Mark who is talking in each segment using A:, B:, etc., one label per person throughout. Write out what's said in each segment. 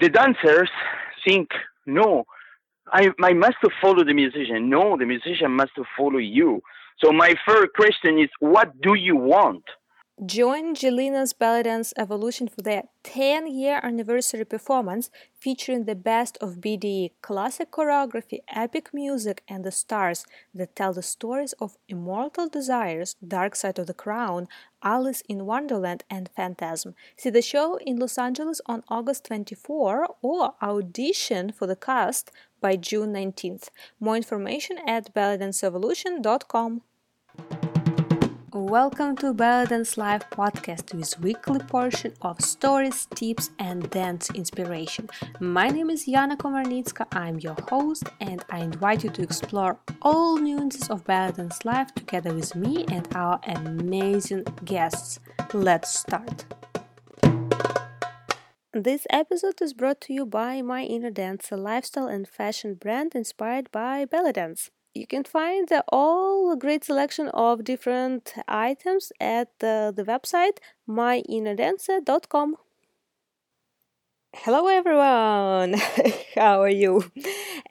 A: the dancers think, no, I, I must follow the musician. No, the musician must follow you. So my first question is, what do you want?
B: Join Jillina's Belly Dance Evolution for their 10 year anniversary performance featuring the best of BDE, classic choreography, epic music, and the stars that tell the stories of Immortal Desires, Dark Side of the Crown, Alice in Wonderland, and Phantasm. See the show in Los Angeles on August 24 or audition for the cast by June 19th. More information at bellydanceevolution.com. Welcome to Belly Dance Live podcast with weekly portion of stories, tips and dance inspiration. My name is Yana Komarnitska, I'm your host and I invite you to explore all nuances of Belly Dance Live together with me and our amazing guests. Let's start. This episode is brought to you by My Inner Dance, a lifestyle and fashion brand inspired by belly dance you can find all great selection of different items at the, the website myinnerdancer.com Hello everyone, how are you?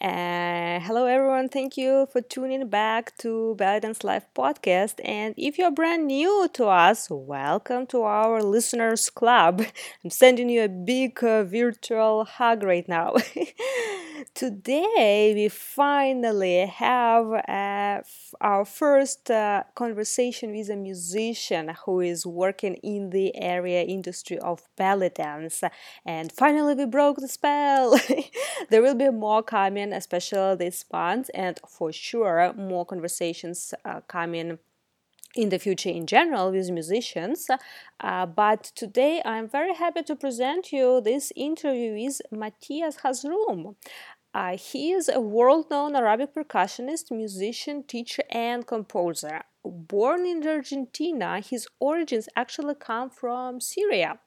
B: Uh, hello everyone, thank you for tuning back to Belly Dance Live podcast. And if you're brand new to us, welcome to our listeners club. I'm sending you a big uh, virtual hug right now. Today we finally have uh, our first uh, conversation with a musician who is working in the area industry of belly dance and finally finally we broke the spell. there will be more coming, especially this month, and for sure more conversations uh, coming in the future in general with musicians. Uh, but today I'm very happy to present you this interview with Matthias Hazroum. Uh, he is a world known Arabic percussionist, musician, teacher, and composer. Born in Argentina, his origins actually come from Syria.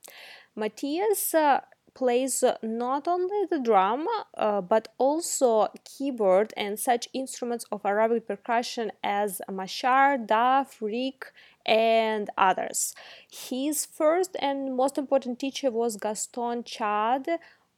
B: Matthias uh, plays not only the drum uh, but also keyboard and such instruments of Arabic percussion as mazhar, daf, rik, and others. His first and most important teacher was Gaston Chad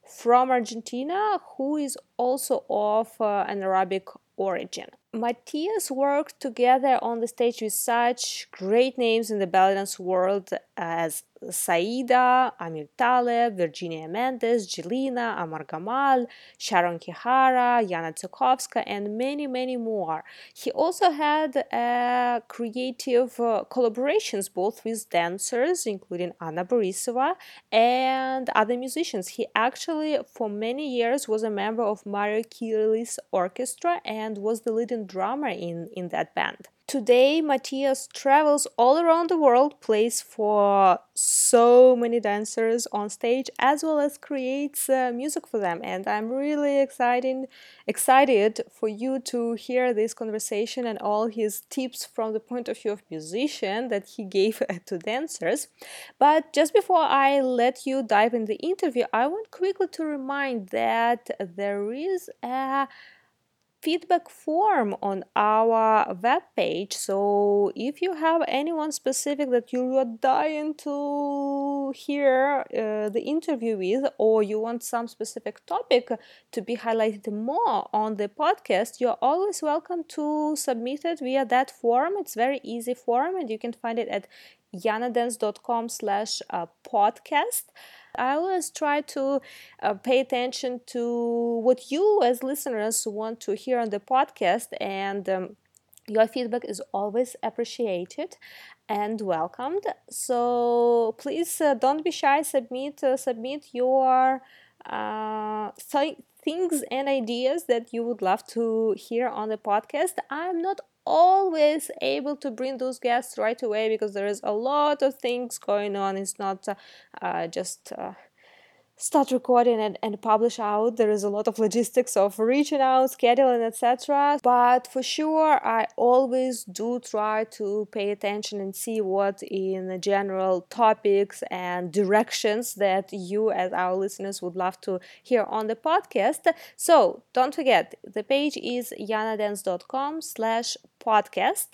B: from Argentina, who is also of uh, an Arabic origin. Matthias worked together on the stage with such great names in the belly dance world as Saida, Amir Thaleb, Virginia Mendes, Jillina, Amar Gamal, Sharon Kihara, Yana Tsukovska, and many, many more. He also had uh, creative uh, collaborations both with dancers, including Anna Borisova, and other musicians. He actually, for many years, was a member of Mario Kirlis orchestra and was the leading drummer in, in that band. Today, Matthias travels all around the world, plays for so many dancers on stage, as well as creates uh, music for them. And I'm really excited, excited for you to hear this conversation and all his tips from the point of view of musician that he gave to dancers. But just before I let you dive in the interview, I want quickly to remind that there is a feedback form on our web page. So if you have anyone specific that you are dying to hear uh, the interview with, or you want some specific topic to be highlighted more on the podcast, you're always welcome to submit it via that form. It's very easy form, and you can find it at yanadance.com slash uh, podcast. I always try to uh, pay attention to what you, as listeners, want to hear on the podcast, and um, your feedback is always appreciated and welcomed. So please uh, don't be shy. Submit uh, submit your uh, th- things and ideas that you would love to hear on the podcast. I'm not always able to bring those guests right away because there is a lot of things going on. It's not uh, uh, just uh, start recording and, and publish out. There is a lot of logistics of reaching out scheduling etc but for sure i always do try to pay attention and see what in general topics and directions that you as our listeners would love to hear on the podcast. So don't forget the page is yanadance.com slash podcast.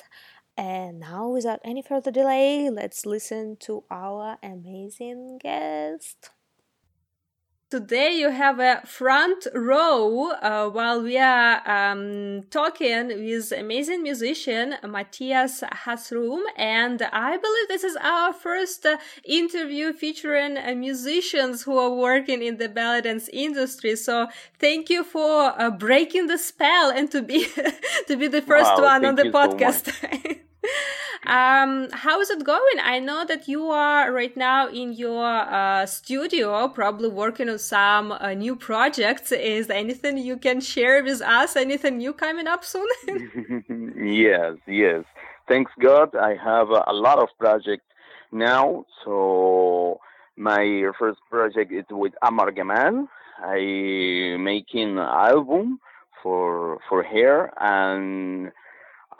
B: And now without any further delay let's listen to our amazing guest Today you have a front row uh, while we are um, talking with amazing musician Matthias Hazroum, and I believe this is our first uh, interview featuring uh, musicians who are working in the belly dance industry. So thank you for uh, breaking the spell and to be to be the first
A: wow,
B: one on the podcast.
A: So
B: um, how is it going? I know that you are right now in your uh, studio, probably working on some uh, new projects. Is anything you can share with us? Anything new coming up soon?
A: yes, yes. Thanks God, I have a, a lot of projects now. So my first project is with Amar. I making an album for for hair and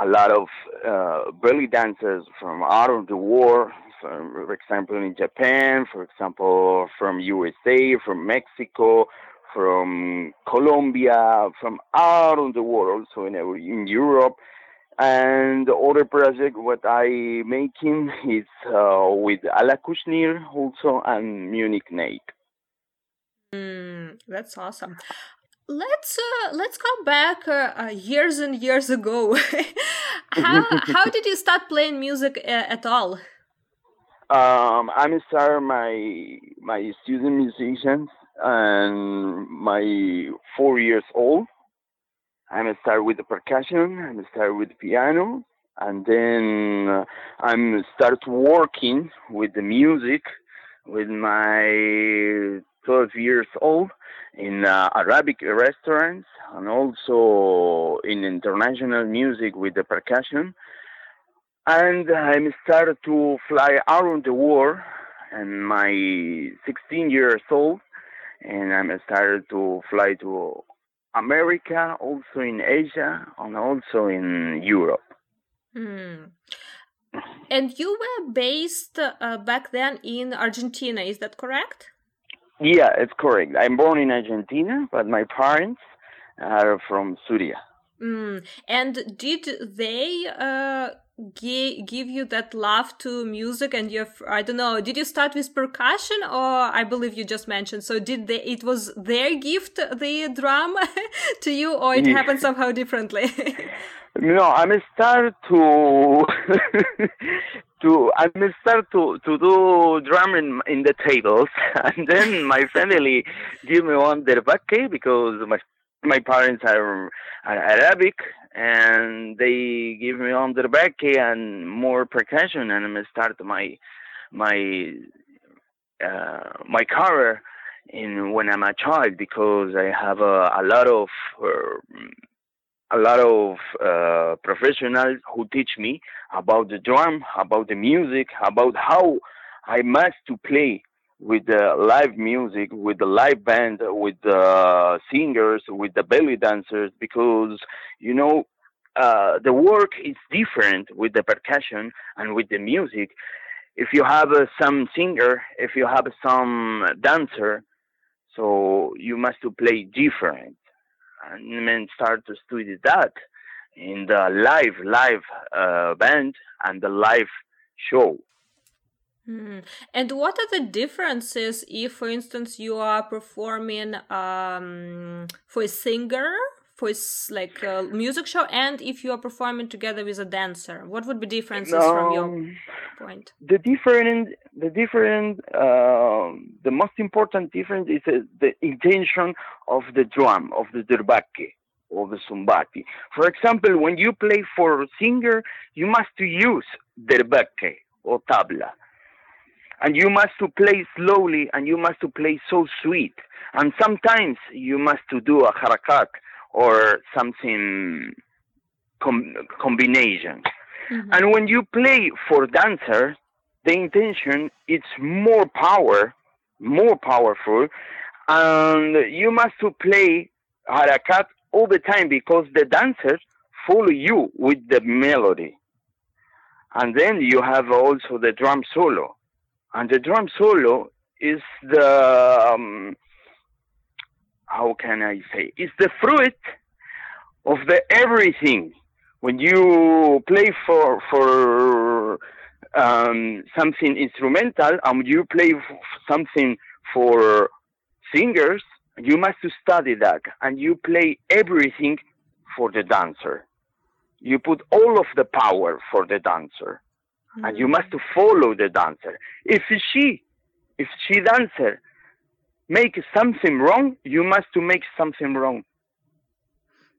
A: a lot of uh, belly dancers from out of the war, for example, in Japan, for example, from USA, from Mexico, from Colombia, from out of the world, also in, in Europe. And the other project what I making is uh, with Alla Kushnir also and Munique Neith.
B: Mm, that's awesome let's uh, let's go back uh, uh, years and years ago. how how did you start playing music uh, at all?
A: Um, I'm start my my student musicians and my four years old. I'm start with the percussion. I'm start with piano, and then uh, I'm start working with the music with my 12 years old in uh, Arabic restaurants and also in international music with the percussion. And I started to fly around the world and my 16 years old and I started to fly to America, also in Asia, and also in Europe.
B: Hmm. And you were based uh, back then in Argentina, is that correct?
A: Yeah, it's correct. I'm born in Argentina, but my parents are from Syria.
B: Mm. And did they uh, gi- give you that love to music? And you, I don't know, did you start with percussion, or I believe you just mentioned? So did they? It was their gift, the drum, to you, or it yeah. happened somehow differently?
A: no, I'm start to to I start to to do drumming in the tables, and then my family give me one derbake because my my parents are, are Arabic, and they give me on derbake and more percussion, and I start my my uh, my career in when I'm a child because I have a, a lot of uh, a lot of uh, professionals who teach me about the drum, about the music, about how I must to play with the live music, with the live band, with the singers, with the belly dancers, because you know uh, the work is different with the percussion and with the music. If you have uh, some singer, if you have some dancer, so you must to play different and then start to study that in the live live uh, band and the live show.
B: Mm. And what are the differences if, for instance, you are performing um, for a singer for a, like a music show, and if you are performing together with a dancer? What would be differences um, from your um, point?
A: The different, the different, uh, the most important difference is uh, the intention of the drum of the derbake or the sumbati. For example, when you play for a singer, you must use derbake or tabla. And you must to play slowly and you must to play so sweet. And sometimes you must to do a harakat or something com- combination. Mm-hmm. And when you play for dancer, the intention is more power, more powerful, and you must to play harakat all the time because the dancers follow you with the melody. And then you have also the drum solo. And the drum solo is the, um, how can I say, it's the fruit of the everything. When you play for, for um, something instrumental and you play something for singers, you must study that and you play everything for the dancer. You put all of the power for the dancer mm. and you must follow the dancer. If she, if she dancer make something wrong, you must to make something wrong.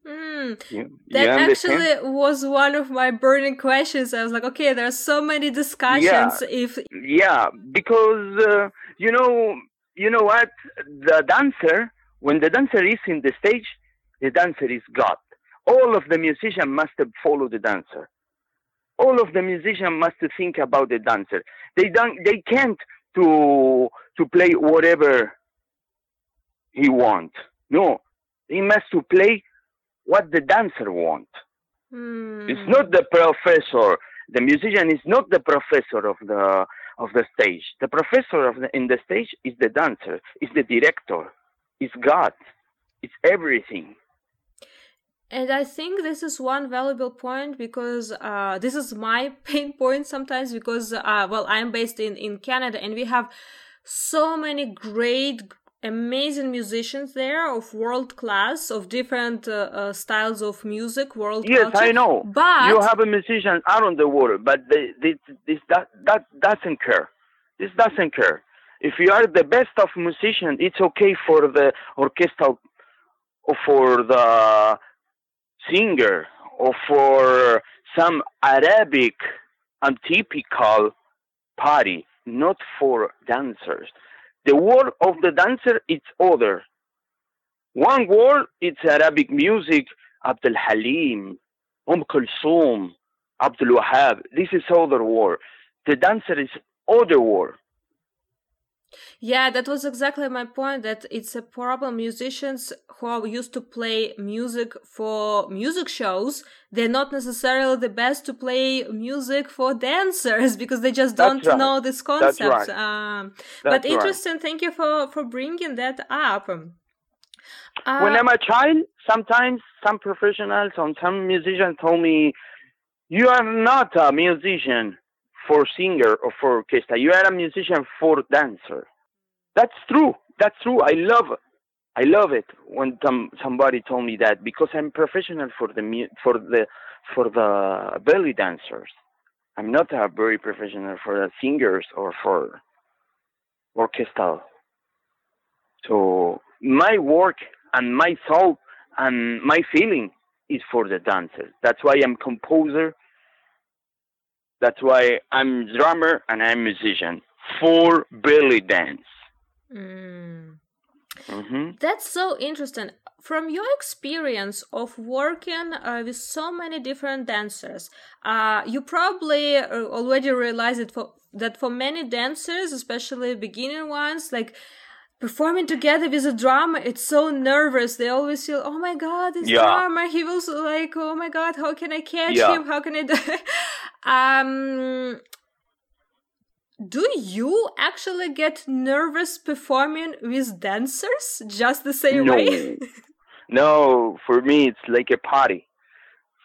B: Mm, you, that actually was one of my burning questions. I was like, okay, there are so many discussions.
A: Yeah,
B: if
A: yeah, because uh, you know, you know what, the dancer, when the dancer is in the stage, the dancer is God. All of the musicians must follow the dancer. All of the musicians must think about the dancer. They don't, they can't to to play whatever he wants. No, he must to play what the dancer want. Mm. It's not the professor. The musician is not the professor of the of the stage. The professor of the, in the stage is the dancer, is the director, is God, it's everything.
B: And I think this is one valuable point because uh, this is my pain point sometimes because, uh, well, I'm based in, in Canada and we have so many great amazing musicians there of world class of different uh, uh, styles of music world
A: yes
B: culture.
A: i know
B: but
A: you have a musician out on the water but they, they, this that that doesn't care. This doesn't care. If you are the best of musician it's okay for the orchestral for the singer or for some arabic and typical party not for dancers the word of the dancer is other. One word it's Arabic music, Abdul Halim, Umm Kulsum, Abdul Wahab. This is other word. The dancer is other word.
B: Yeah, that was exactly my point. That it's a problem. Musicians who used to play music for music shows, they're not necessarily the best to play music for dancers because they just don't
A: right.
B: know this concept.
A: That's right.
B: Um, but interesting. Right. Thank you for for bringing that up.
A: Uh, when I'm a child, sometimes some professionals and some musicians told me, "You are not a musician." For singer or for orchestra. You are a musician for dancer. That's true. That's true. I love. I love it when some, somebody told me that because I'm professional for the for the for the belly dancers. I'm not a very professional for the singers or for orchestral. So my work and my soul and my feeling is for the dancers. That's why I'm composer that's why I'm drummer and I'm musician for belly dance.
B: Mm.
A: Mm-hmm.
B: That's so interesting. From your experience of working uh, with so many different dancers, uh, you probably uh, already realized it for, that for many dancers, especially beginning ones, like performing together with a drummer it's so nervous they always feel oh my god this yeah. drummer he was like oh my god how can i catch yeah. him how can i do um do you actually get nervous performing with dancers? Just the same
A: no.
B: way?
A: No for me it's like a party.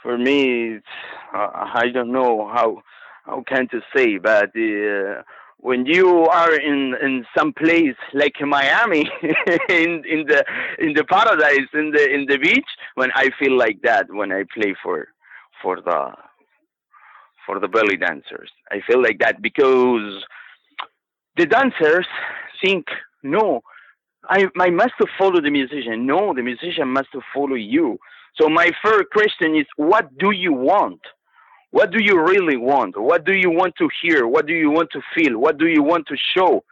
A: For me it's uh, i don't know how how can to say but uh, when you are in in some place like Miami in in the in the paradise in the in the beach when I feel like that when I play for for the for the belly dancers I feel like that because the dancers think no I I must follow the musician no the musician must follow you so my first question is what do you want what do you really want? What do you want to hear? What do you want to feel? What do you want to show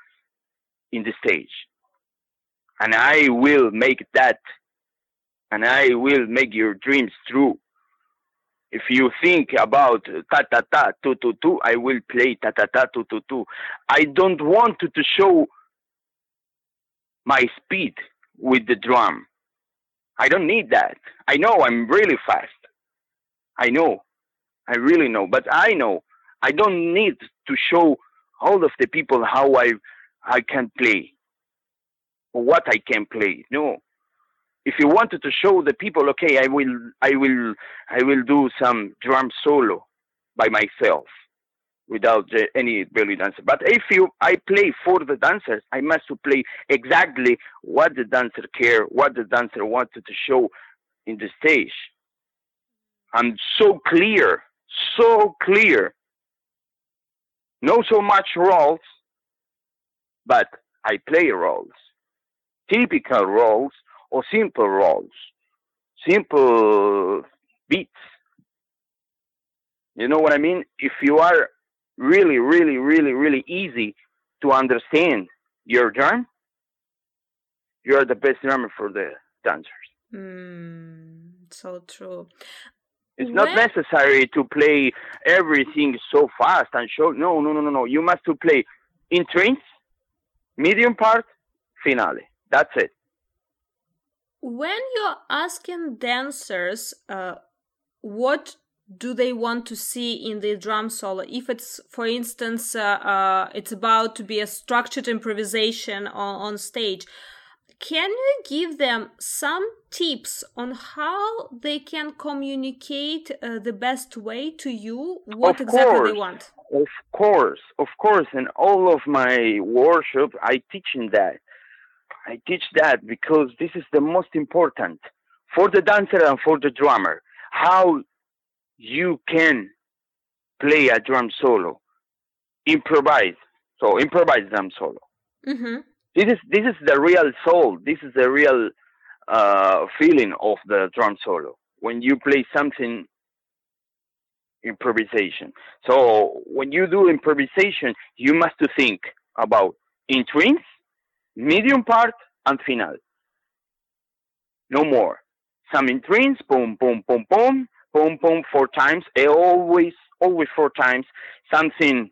A: in the stage? And I will make that, and I will make your dreams true. If you think about ta ta ta tu tu tu, I will play ta ta ta tu tu tu. I don't want to, to show my speed with the drum. I don't need that. I know I'm really fast. I know. I really know, but I know I don't need to show all of the people how I I can play what I can play. No. If you wanted to show the people, okay, I will I will I will do some drum solo by myself. without any belly dancer. But if you, I play for the dancers, I must play exactly what the dancer care, what the dancer wanted to show in the stage. I'm so clear, so clear. No so much roles, but I play roles, typical roles or simple roles, simple beats. You know what I mean? If you are really, really, really, really easy to understand your drum, you're the best drummer for the dancers.
B: Mm, so true.
A: It's when... not necessary to play everything so fast and show. No, no, no, no, no. You must to play in trains, medium part, finale. That's it.
B: When you're asking dancers uh, what do they want to see in the drum solo? If it's for instance uh, uh, it's about to be a structured improvisation on, on stage can you give them some tips on how they can communicate uh, the best way to you what
A: of
B: exactly
A: course,
B: they want?
A: Of course. Of course. In all of my workshops i teach in that i teach that because this is the most important for the dancer and for the drummer how you can play a drum solo, improvise. So improvise drum solo.
B: Mm-hmm.
A: This is this is the real soul. This is the real uh, feeling of the drum solo when you play something improvisation. So when you do improvisation, you must to think about intrinsic, medium part, and final. No more. Some intrinsic, boom, boom, boom, boom, boom, boom, four times. Always, always four times. Something,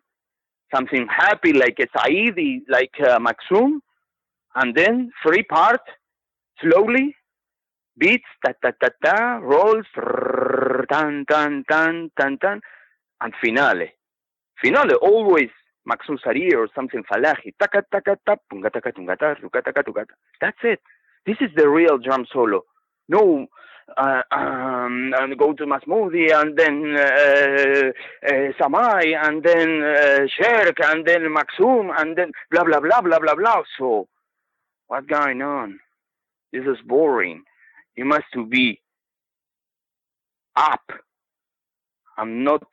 A: something happy like a Saidi, like uh, Maksum, and then three part, slowly, beats, ta ta ta ta, rolls, tan tan tan tan tan, and finale. Finale always Maksum Sari or something Falahi. Taka taka ta, punga taka tunga ta, taka tukata. That's it. This is the real drum solo. No uh, um, and go to Masmoudi and then uh, uh, Samai and then uh, Sherk and then Maksum and then blah blah blah blah blah blah. So what's going on? This is boring. You must to be up. I'm not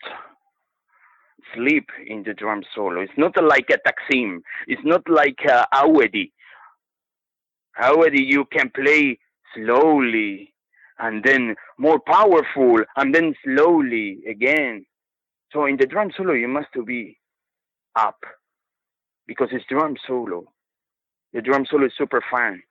A: sleep in the drum solo. It's not like a Taksim. It's not like uh, Awedi. Awedi, you can play slowly and then more powerful and then slowly again. So in the drum solo, you must to be up because it's drum solo. The drum solo is super fun.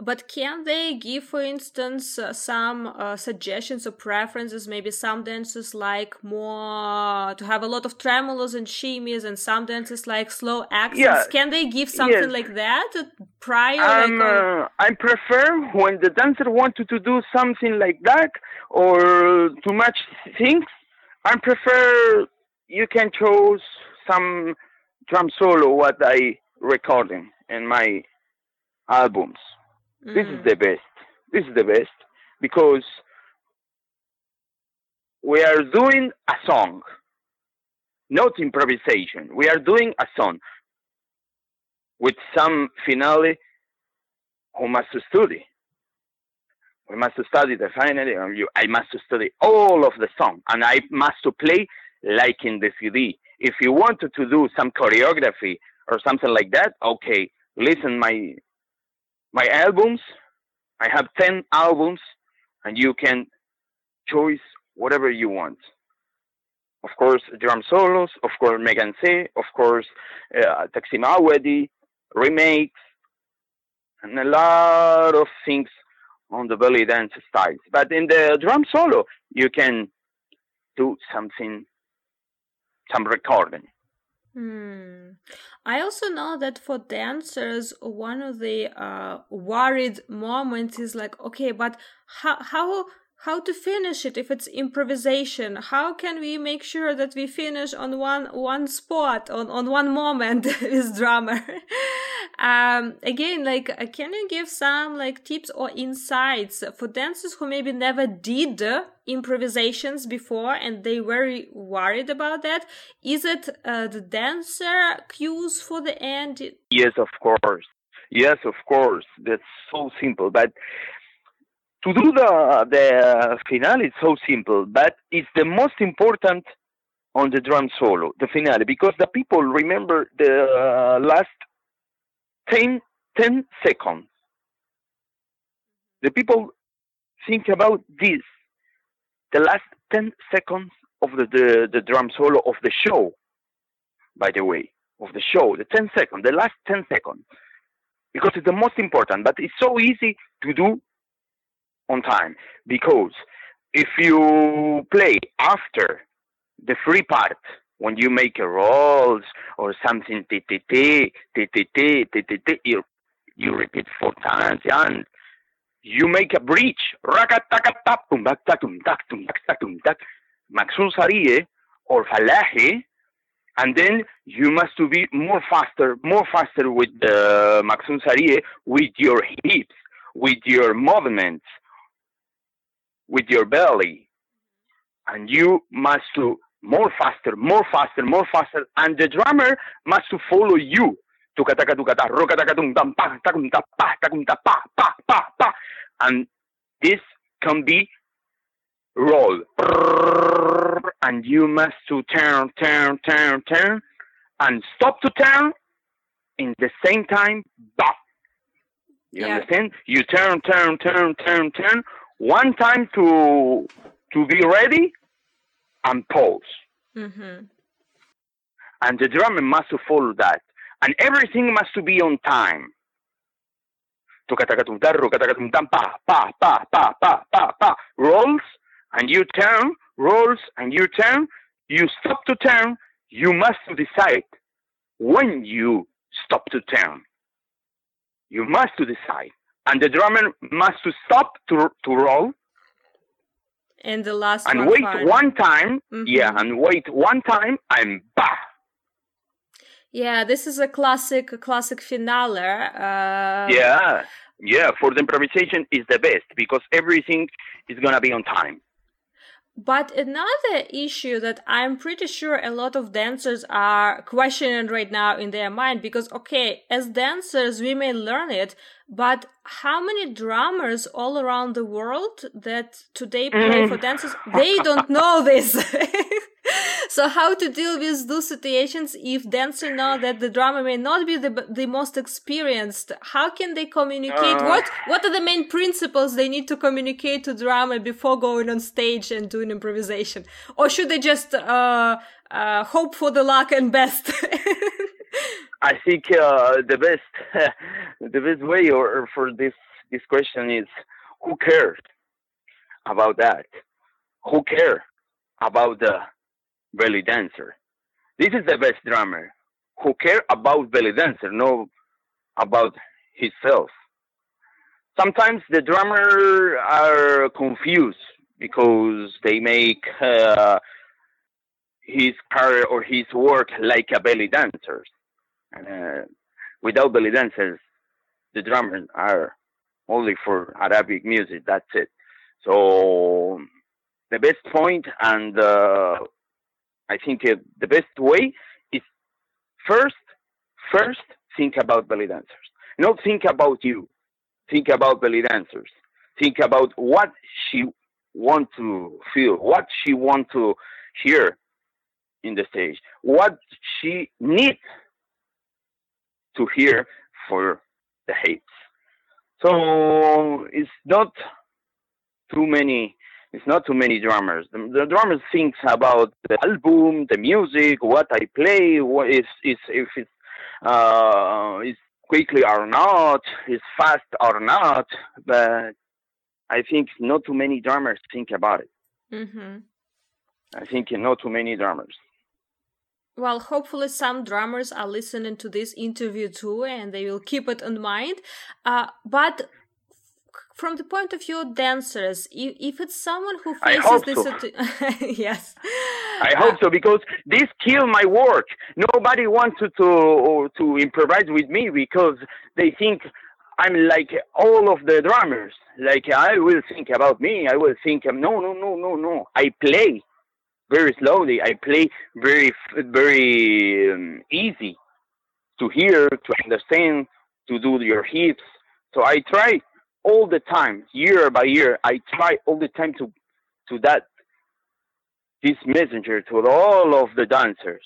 B: But can they give, for instance, uh, some uh, suggestions or preferences? Maybe some dancers like more to have a lot of tremolos and shimmies, and some dancers like slow accents.
A: Yeah.
B: Can they give something yes. like that prior?
A: Um,
B: like,
A: uh, I prefer when the dancer wanted to do something like that or to match things. I prefer you can choose some drum solo what I recording in my albums. Mm. This is mm. the best. This is the best because we are doing a song, not improvisation. We are doing a song with some finale who must study. We must study the finale. I must study all of the song, and I must play like in the CD. If you wanted to do some choreography or something like that, okay, listen my my albums. I have 10 albums, and you can choose whatever you want. Of course, drum solos, of course, Megan C, of course, uh, Taksim Awedi, remakes, and a lot of things on the belly dance styles. But in the drum solo, you can do something, some recording.
B: Hmm. I also know that for dancers, one of the uh, worried moments is like, okay, but how how how to finish it if it's improvisation. How can we make sure that we finish on one one spot on on one moment with drummer um again like uh, can you give some like tips or insights for dancers who maybe never did improvisations before and they very worried about that? Is it uh, the dancer cues for the end?
A: Yes of course. Yes of course. That's so simple but to do the the finale is so simple, but it's the most important on the drum solo, the finale, because the people remember the uh, last 10, 10 seconds. The people think about this, the last 10 seconds of the, the, the drum solo of the show, by the way, of the show, the 10 seconds, the last 10 seconds, because it's the most important, but it's so easy to do on time. Because if you play after the free part when you make a rolls or something t you you repeat four times and you make a breach Maksum Sari or Falahi and then you must to be more faster, more faster with the Maksum Sari with your hips, with your movements, with your belly and you must to more faster, more faster, more faster, and the drummer must to follow you. And this can be roll. And you must to turn, turn, turn, turn, and stop to turn in the same time. You yeah. understand? You turn, turn, turn, turn, turn, one time to to be ready and pause. Mm-hmm. And the drummer must follow that, and everything must to be on time. Pa, pa, pa, pa, pa, pa, pa. Rolls and you turn, rolls and you turn. You stop to turn. You must decide when you stop to turn. You must to decide and the drummer must stop to to roll.
B: And the last
A: and wait one time, mm-hmm. yeah, and wait one time, and bah.
B: Yeah, this is a classic, a classic finale. Uh...
A: Yeah, yeah. For the improvisation is the best because everything is gonna be on time.
B: But another issue that I'm pretty sure a lot of dancers are questioning right now in their mind because, okay, as dancers, we may learn it, but how many drummers all around the world that today play for mm. dancers, they don't know this. so how to deal with those situations if dancers know that the drummer may not be the, the most experienced? How can they communicate? Uh, what what are the main principles they need to communicate to drummer before going on stage and doing improvisation? Or should they just uh, uh, hope for the luck and best?
A: I think uh, the best the best way or for this this question is who cares about that? Who care about the belly dancer. This is the best drummer who care about belly dancer, no about himself. Sometimes the drummer are confused because they make uh, his career or his work like a belly dancer. Uh, without belly dancers, the drummers are only for Arabic music. That's it. So the best point and uh, I think uh, the best way is first, first think about belly dancers. Not think about you. Think about belly dancers. Think about what she want to feel, what she want to hear in the stage, what she needs to hear for the hips. So it's not too many it's not too many drummers. The, the drummers think about the album, the music, what I play, what is is if it's uh, is quickly or not, is fast or not. But I think not too many drummers think about it. Mm-hmm. I think not too many drummers.
B: Well, hopefully, some drummers are listening to this interview too, and they will keep it in mind. Uh, but from the point of view of dancers, if, if it's someone who faces this,
A: so.
B: yes,
A: I hope so because this killed my work. Nobody wanted to to improvise with me because they think I'm like all of the drummers. Like I will think about me. I will think, no, no, no, no, no. I play very slowly. I play very, very um, easy to hear, to understand, to do your hips. So I try all the time, year by year. I try all the time to, to that, this messenger to all of the dancers.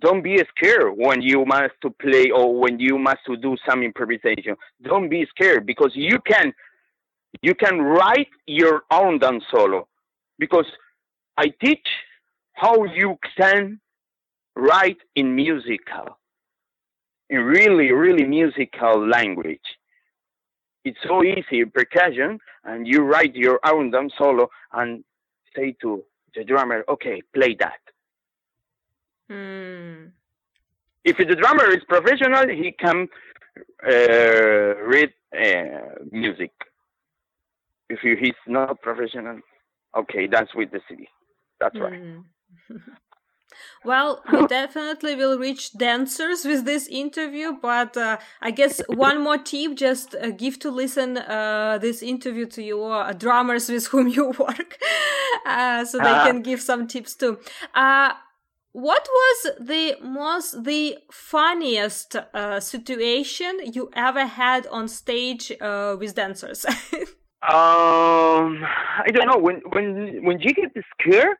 A: Don't be scared when you must to play or when you must to do some improvisation. Don't be scared because you can, you can write your own dance solo because I teach how you can write in musical, in really, really musical language. It's so easy, percussion, and you write your own solo and say to the drummer, okay, play that.
B: Mm.
A: If the drummer is professional, he can uh, read uh, music. If he's not professional, okay, dance with the CD. That's right.
B: Mm. Well, we definitely will reach dancers with this interview, but uh, I guess one more tip: just uh, give to listen uh, this interview to your uh, drummers with whom you work, uh, so they
A: Ah.
B: can give some tips too. Uh, what was the most the funniest uh, situation you ever had on stage uh, with dancers?
A: Um, I don't know. When when when you get scared,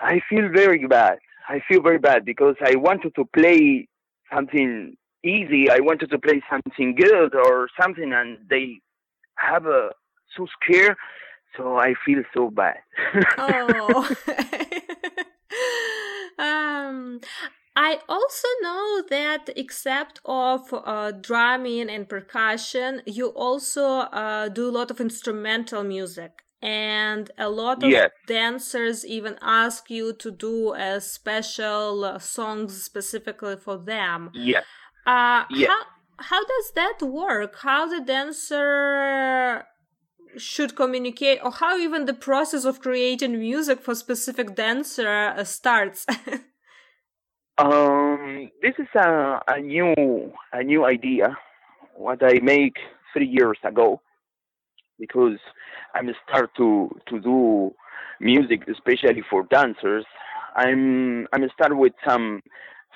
A: I feel very bad. I feel very bad because I wanted to play something easy. I wanted to play something good or something, and they have a so scared. So I feel so bad.
B: oh. um, I also know that except of uh, drumming and percussion, you also uh, do a lot of instrumental music. And a lot of
A: Yes.
B: dancers even ask you to do a special uh, songs specifically for them.
A: yes.
B: Uh,
A: Yeah.
B: How how does that work? How the dancer should communicate, or how even the process of creating music for specific dancer uh, starts?
A: Um, this is a, a new a new idea what I make three years ago because I'm start to to do music especially for dancers. I'm I'm start with some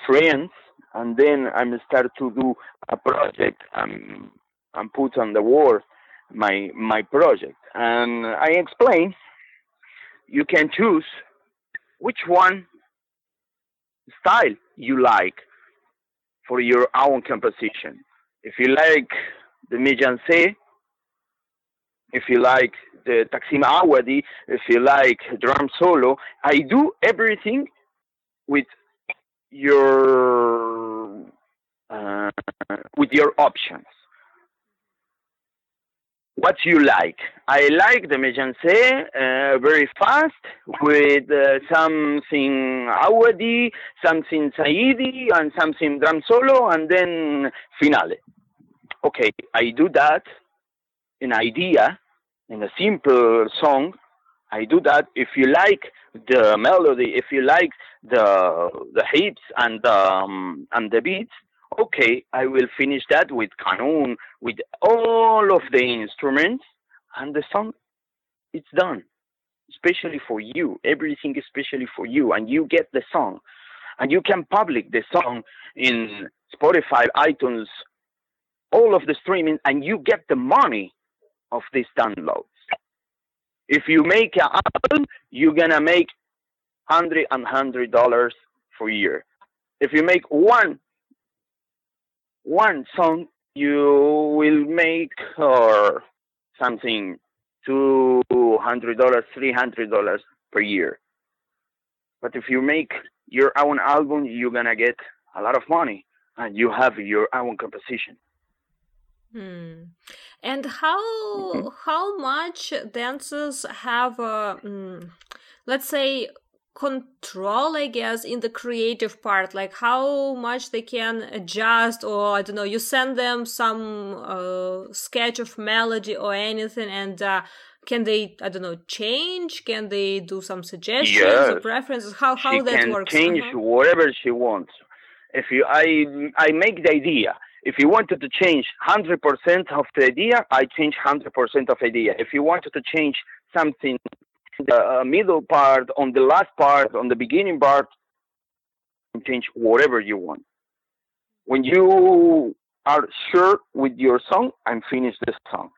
A: friends and then I'm start to do a project and and put on the wall my my project and I explain you can choose which one style you like for your own composition. If you like the Mijanse, if you like the Taksim Awadi, if you like drum solo, I do everything with your uh, with your options. What you like? I like the Mejanse uh, very fast with uh, something Awadi, something Saidi, and something drum solo, and then finale. Okay, I do that in idea, in a simple song. I do that. If you like the melody, if you like the the hits and the, um, and the beats, okay, I will finish that with canon, with all of the instruments, and the song, it's done. Especially for you, everything especially for you, and you get the song, and you can public the song in Spotify, iTunes, all of the streaming, and you get the money of these downloads. If you make an album, you're gonna make hundred and hundred dollars for year. If you make one one song, you will make or something two hundred dollars, three hundred dollars per year. But if you make your own album, you're gonna get a lot of money, and you have your own composition.
B: Hmm. And how how much dancers have, uh, mm, let's say, control, I guess, in the creative part, like how much they can adjust, or I don't know, you send them some uh, sketch of melody or anything, and uh, can they, I don't know, change? Can they do some suggestions
A: yes.
B: or preferences? How how
A: she
B: that
A: can
B: works?
A: change
B: uh-huh.
A: whatever she wants. If you, I, I make the idea. If you wanted to change 100% of the idea, I change 100% of idea. If you wanted to change something the uh, middle part, on the last part, on the beginning part, change whatever you want. When you are sure with your song, I'm finished the song.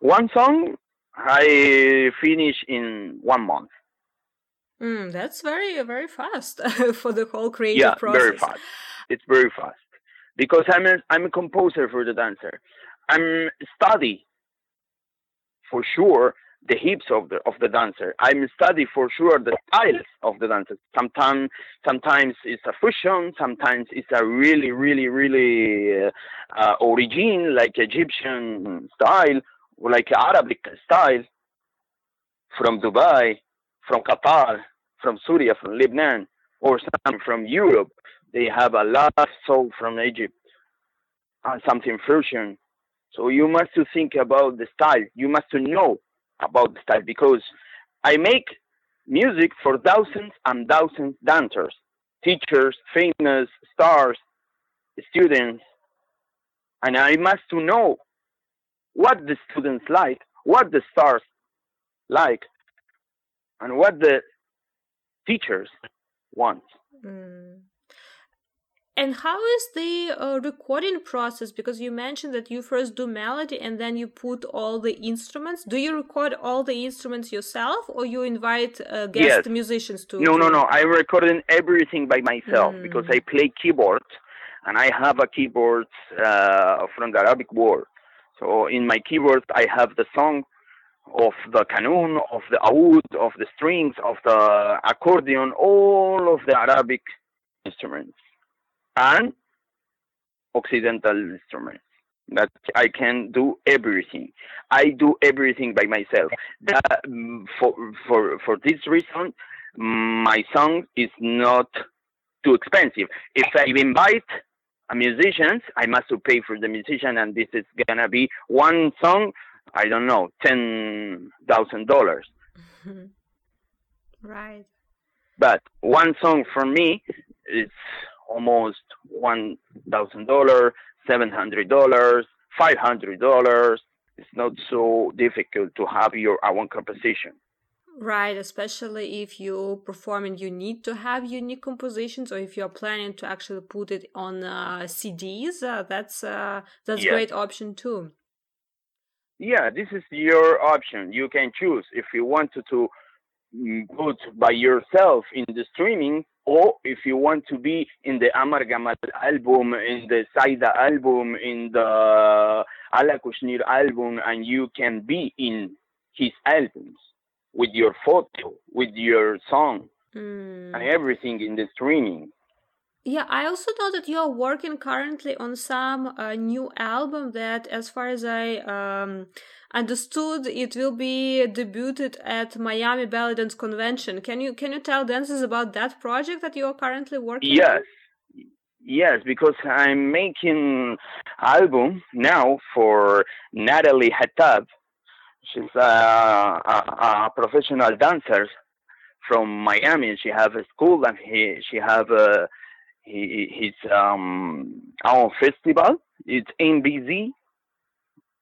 A: One song I finish in one month.
B: Mm, that's very very fast for the whole creative
A: yeah,
B: process.
A: very fast. It's very fast because I'm a, I'm a composer for the dancer. I'm study for sure the hips of the of the dancer. I'm study for sure the styles of the dancer. Sometimes sometimes it's a fusion. Sometimes it's a really really really uh, uh, origin like Egyptian style or like Arabic style from Dubai, from Qatar, from Syria, from Lebanon, or some from Europe. They have a lot of soul from Egypt and something fusion. So you must to think about the style. You must to know about the style because I make music for thousands and thousands dancers, teachers, famous stars, students, and I must to know what the students like, what the stars like, and what the teachers want.
B: Mm. And how is the uh, recording process? Because you mentioned that you first do melody and then you put all the instruments. Do you record all the instruments yourself, or you invite uh, guest
A: Yes.
B: musicians to?
A: No, no, no. I recorded everything by myself
B: Mm.
A: because I play keyboard, and I have a keyboard uh, from the Arabic world. So in my keyboard, I have the song of the canon, of the oud, of the strings, of the accordion, all of the Arabic instruments, and Occidental instruments. That I can do everything. I do everything by myself. That, for for for this reason, my song is not too expensive. If I invite a musician, I must pay for the musician, and this is gonna be one song. I don't know, ten thousand dollars.
B: right.
A: But one song for me is almost one thousand dollars, seven hundred dollars, five hundred dollars. It's not so difficult to have your own composition.
B: Right, especially if you perform and you need to have unique compositions, or if you're planning to actually put it on uh, CDs, uh, that's uh, that's great option too.
A: Yeah, this is your option. You can choose if you want to, to mm, put by yourself in the streaming, or if you want to be in the Amar Gamal album, in the Saida album, in the Alla Kushnir album, and you can be in his albums with your photo, with your song,
B: Mm.
A: and everything in the streaming.
B: Yeah, I also know that you are working currently on some uh, new album that, as far as I um, understood, it will be debuted at Miami Belly Dance Convention. Can you can you tell dancers about that project that you are currently working
A: Yes.
B: on?
A: Yes, because I'm making album now for Natalie Hattab. She's a, a, a professional dancer from Miami. She have a school and he, she have a, he, his um, own festival. It's NBZ,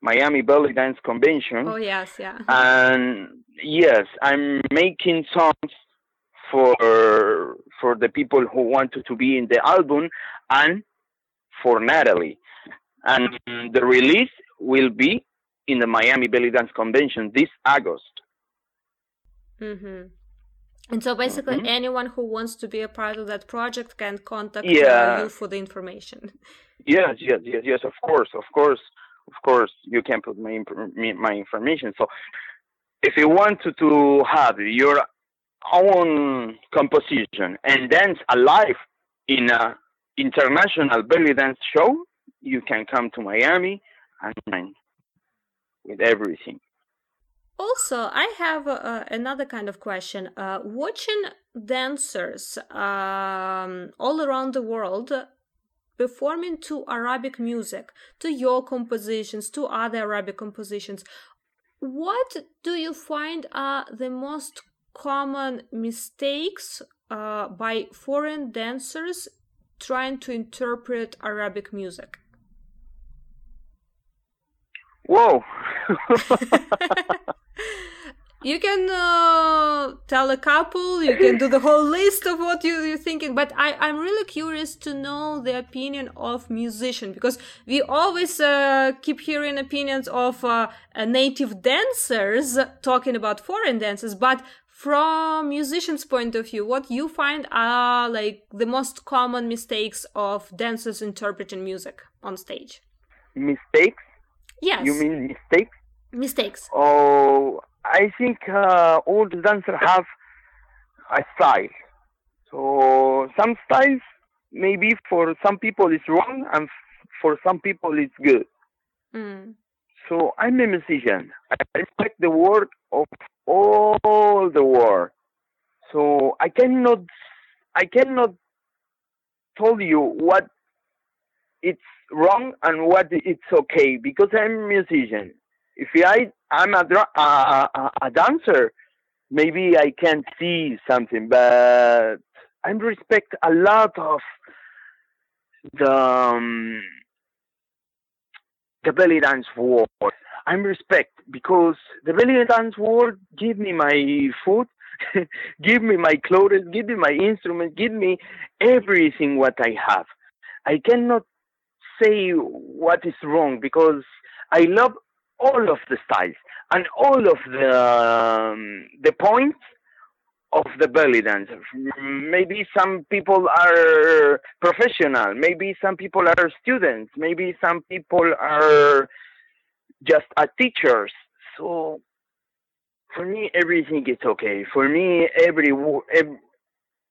A: Miami Belly Dance Convention.
B: Oh yes, yeah.
A: and yes i'm making songs for for the people who wanted to be in the album and for natalie and the release will be in the miami belly dance convention this august
B: Mm-hmm. And so basically,
A: Mhm.
B: anyone who wants to be a part of that project can contact
A: Yeah.
B: you for the information.
A: yes yes yes yes of course of course of course you can put my my information so if you want to, to have your own composition and dance alive in a international belly dance show you can come to miami and with everything
B: also, I have uh, another kind of question. Uh, watching dancers um, all around the world performing to Arabic music, to your compositions, to other Arabic compositions, what do you find are the most common mistakes uh, by foreign dancers trying to interpret Arabic music?
A: Whoa.
B: you can uh, tell a couple you can do the whole list of what you, you're thinking but I, i'm really curious to know the opinion of musician because we always uh, keep hearing opinions of uh, native dancers talking about foreign dancers but from musicians point of view what you find are like the most common mistakes of dancers interpreting music on stage?
A: Mistakes?
B: Yes.
A: You mean mistakes?
B: Mistakes.
A: Oh I think uh, all the dancers have a style. So some styles maybe for some people it's wrong and for some people it's good.
B: Mm.
A: So I'm a musician. I respect the work of all the world. So I cannot I cannot tell you what it's wrong and what it's okay because I'm a musician. If I I'm a, a, a dancer, maybe I can't see something, but I respect a lot of the um, the belly dance world. I respect because the belly dance world give me my food, give me my clothes, give me my instruments, give me everything what I have. I cannot say what is wrong because I love all of the styles and all of the um, the points of the belly dance. Maybe some people are professional. Maybe some people are students. Maybe some people are just a teachers. So for me, everything is okay. For me, every every,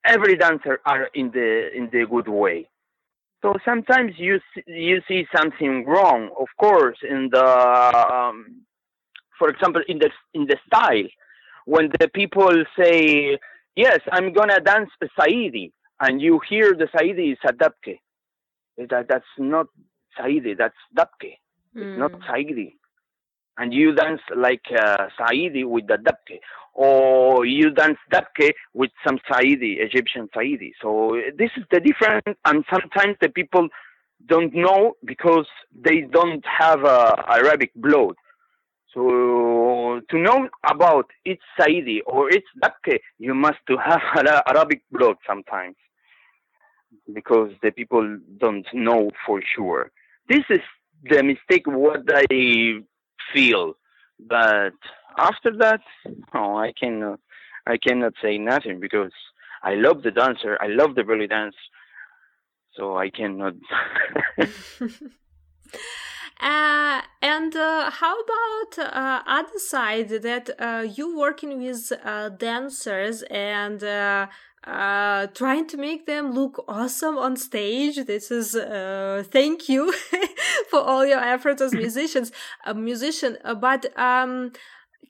A: every dancer are in the in the good way. So sometimes you you see something wrong, of course, in the um, for example in the in the style when the people say yes I'm gonna dance Saidi and you hear the Saidi is a dabke that that's not Saidi that's dabke mm. it's not hmm. Saidi and you dance like uh, Saidi with the dabke or you dance dabke with some Saidi, Egyptian Saidi. So this is the difference, and sometimes the people don't know because they don't have uh, Arabic blood. So to know about its Saidi or its Dabke, you must to have Arabic blood sometimes because the people don't know for sure. This is the mistake what I feel, but after that, oh, I cannot, I cannot say nothing because I love the dancer. I love the belly dance, so I cannot.
B: Uh, and uh, how about uh, other side that uh, you working with uh, dancers and uh, trying to make them look awesome on stage. This is uh, thank you for all your efforts as musicians, a musician. Uh, but um,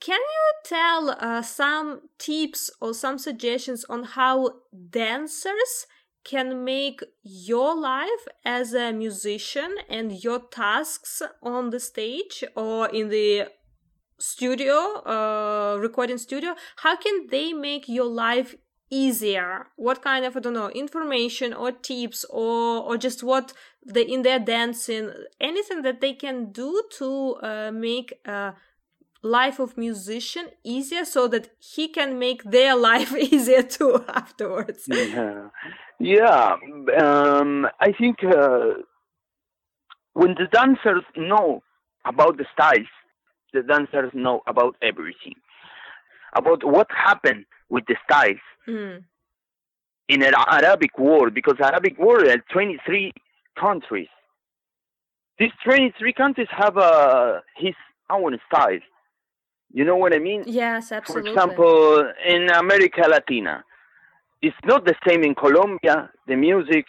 B: can you tell uh, some tips or some suggestions on how dancers can make your life as a musician and your tasks on the stage or in the studio uh, recording studio how can they make your life easier? What kind of i don't know information or tips or or just what they in their dancing anything that they can do to uh, make life of musician easier so that he can make their life easier too afterwards?
A: Yeah. Yeah um, i think uh, when the dancers know about the styles the dancers know about everything. About what happened with the styles mm. in an arabic world because arabic world has 23 countries these 23 countries have uh, his own style. you know what I mean?
B: Yes, absolutely.
A: For example, in America Latina, it's not the same in Colombia. The music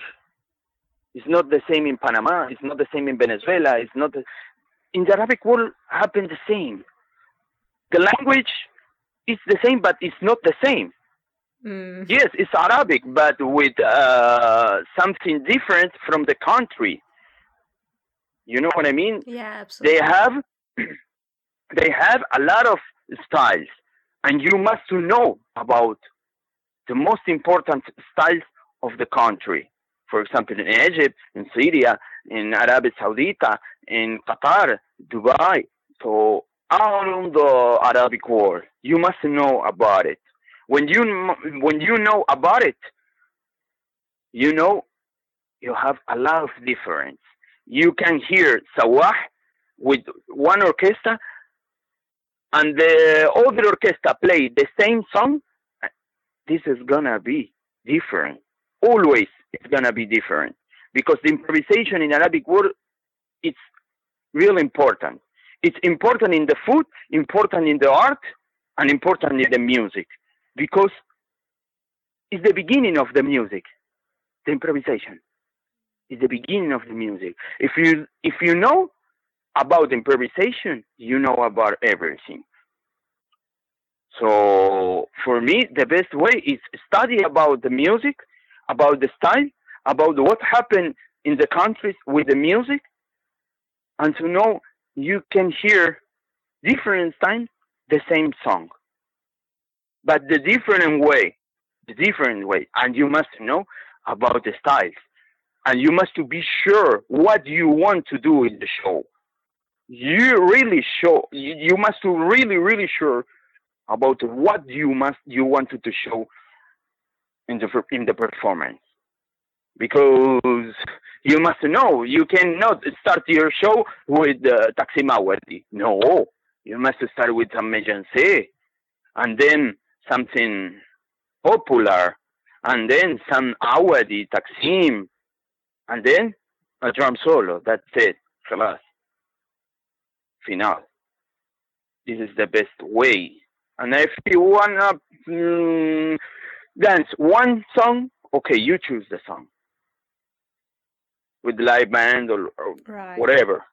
A: is not the same in Panama. It's not the same in Venezuela. It's not the, in the Arabic world. Happened the same. the language is the same, but it's not the same.
B: Mm.
A: Yes, it's Arabic, but with uh, something different from the country. You know what I mean?
B: Yeah, absolutely.
A: They have they have a lot of styles, and you must know about the most important styles of the country. For example, in Egypt, in Syria, in Arabia Saudita, in Qatar, Dubai, so all around the Arabic world, you must know about it when you when you know about it, you know you have a lot of difference. You can hear Sawah with one orchestra and the other orchestra play the same song. This is gonna be different. Always it's gonna be different because the improvisation in Arabic word it's real important. It's important in the food, important in the art, and important in the music because it's the beginning of the music, the improvisation. It's the beginning of the music. If you if you know about improvisation, you know about everything. So for me, the best way is study about the music, about the style, about what happened in the countries with the music, and to know you can hear different times the same song but the different way, the different way, and you must know about the styles, and you must be sure what you want to do in the show. You really show. You, must be really, really sure about what you must you wanted to show in the in the performance, because you must know you cannot start your show with uh, Mawadi. No, you must start with some Mejanse, and then something popular, and then some awadi, taksim, and then a drum solo. That's it. خلاص. Final. This is the best way. And if you wanna mm, dance one song, okay, you choose the song with live band or, or
B: Right.
A: whatever.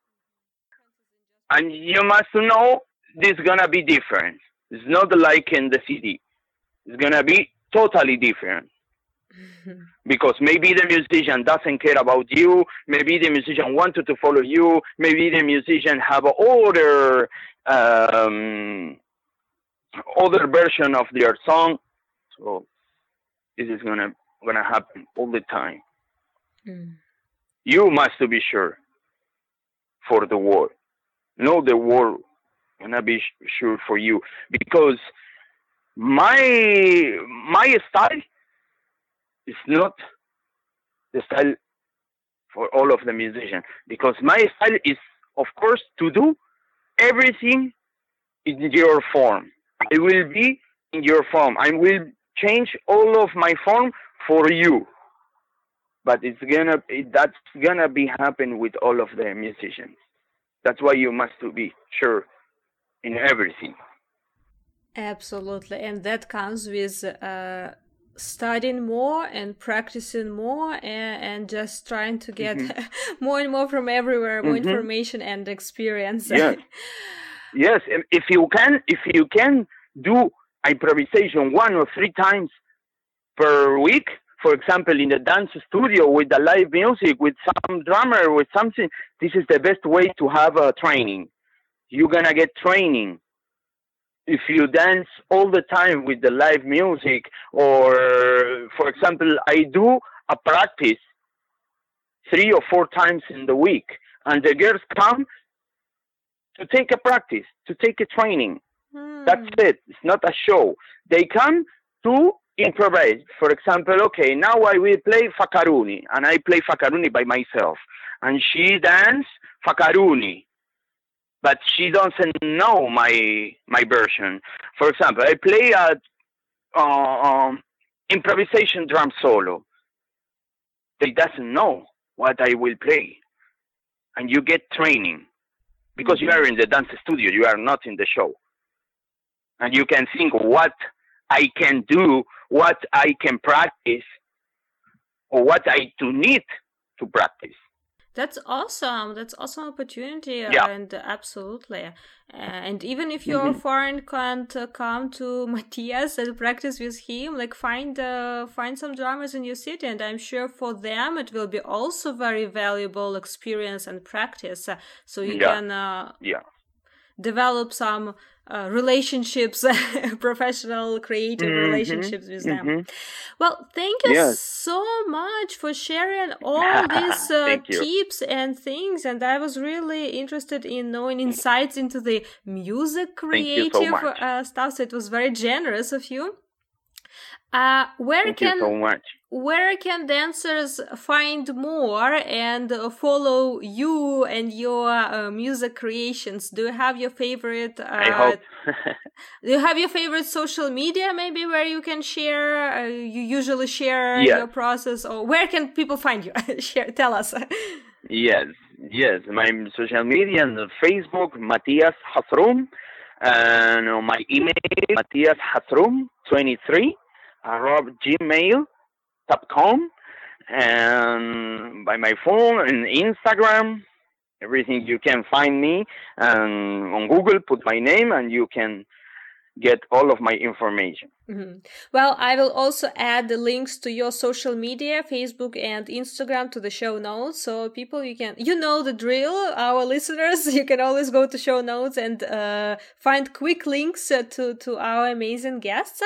A: And you must know this gonna be different. It's not like in the city. It's gonna be totally different because maybe the musician doesn't care about you. Maybe the musician wanted to follow you. Maybe the musician have other um, other version of their song. So this is gonna gonna happen all the time.
B: Mm.
A: You must be sure for the war. Know the war gonna be sure for you. Because my my style is not the style for all of the musicians. Because my style is of course to do everything in your form. I will be in your form. I will change all of my form for you. But it's gonna it, that's gonna be happen with all of the musicians. That's why you must to be sure in everything
B: Absolutely, and that comes with uh, studying more and practicing more and, and just trying to get more and more from everywhere, more
A: Mhm.
B: information and experience.
A: Yes. Yes, and if you can, if you can do improvisation one or three times per week, for example, in a dance studio with the live music, with some drummer, with something, this is the best way to have a training. You're gonna get training. If you dance all the time with the live music, or for example, I do a practice three or four times in the week, and the girls come to take a practice, to take a training.
B: Hmm.
A: That's it. It's not a show. They come to improvise. For example, okay, now I will play Fakaruni, and I play Fakaruni by myself, and she dance Fakaruni, but she doesn't know my my version. For example, I play a um, improvisation drum solo. They doesn't know what I will play, and you get training because you are in the dance studio. You are not in the show and you can think what I can do, what I can practice, or what I do need to practice.
B: That's awesome. That's awesome opportunity,
A: Yeah.
B: and absolutely. Uh, and even if you're
A: Mhm.
B: foreign, can't uh, come to Matthias and practice with him. Like find uh, find some drummers in your city, and I'm sure for them it will be also very valuable experience and practice. Uh, so you
A: Yeah.
B: can uh,
A: Yeah.
B: develop some uh, relationships, professional, creative
A: Mhm,
B: relationships with them.
A: mhm.
B: Well, thank you
A: Yes.
B: so much for sharing all these uh, tips and things. And I was really interested in knowing insights into the music
A: you so
B: creative uh, stuff. So it was very generous of you. Uh, where
A: Thank
B: can
A: you so much.
B: Where can dancers find more and uh, follow you and your uh, music creations? Do you have your favorite? Uh,
A: I hope.
B: do you have your favorite social media maybe where you can share? Uh, you usually share
A: Yes.
B: your process, or where can people find you? share, tell us.
A: yes, yes. My social media and Facebook, Matthias Hazroum, and my email, Matthias Hazroum 23 at gmail.com, and by my phone and Instagram, everything you can find me, and on Google, put my name, and you can get all of my information.
B: Mhm. Well, I will also add the links to your social media, Facebook and Instagram, to the show notes. So people, you can, you know the drill, our listeners. You can always go to show notes and uh, find quick links uh, to to our amazing guests.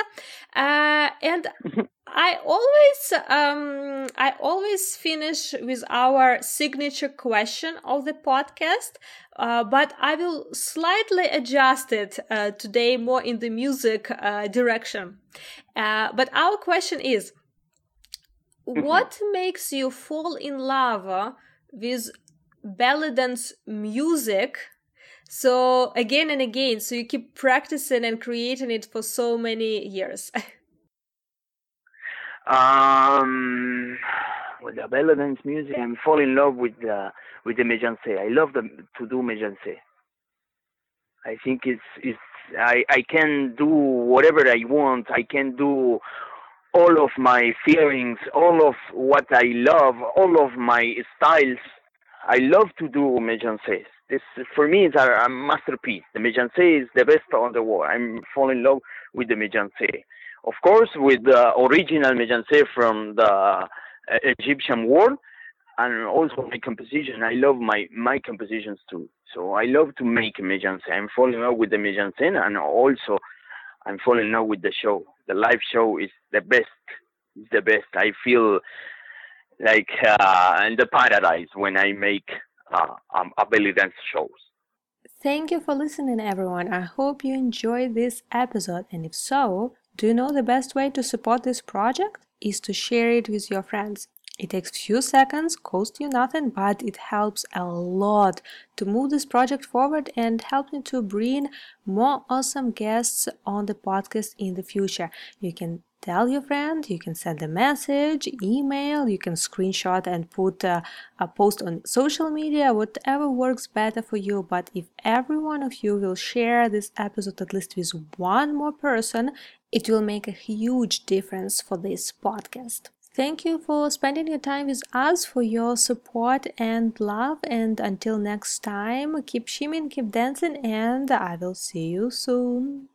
B: Uh, and I always, um, I always finish with our signature question of the podcast. Uh, but I will slightly adjust it uh, today more in the music uh, direction. Uh, but our question is what makes you fall in love with belly dance music? So again and again, so you keep practicing and creating it for so many years.
A: Um, with the belly dance music, I'm fall in love with the with the mejanse. I love the, to do mejanse. I think it's it's I I can do whatever I want. I can do all of my feelings, all of what I love, all of my styles. I love to do mejanses. This for me is a, a masterpiece. The mejanse is the best on the world. I'm fall in love with the mejanse of course, with the original Mejanse from the uh, Egyptian world, and also my composition. I love my my compositions too. So I love to make Mejanse. I'm falling in love with the Mejanse, and also I'm falling in love with the show. The live show is the best. It's the best. I feel like uh, in the paradise when I make uh, um, a belly dance shows.
B: Thank you for listening, everyone. I hope you enjoyed this episode, and if so, do you know the best way to support this project? Is to share it with your friends. It takes few seconds, costs you nothing, but it helps a lot to move this project forward and help me to bring more awesome guests on the podcast in the future. You can tell your friend, you can send a message, email, you can screenshot and put a, a post on social media, whatever works better for you. But if every one of you will share this episode at least with one more person, it will make a huge difference for this podcast. Thank you for spending your time with us, for your support and love. And until next time, keep shimmying, keep dancing, and I will see you soon.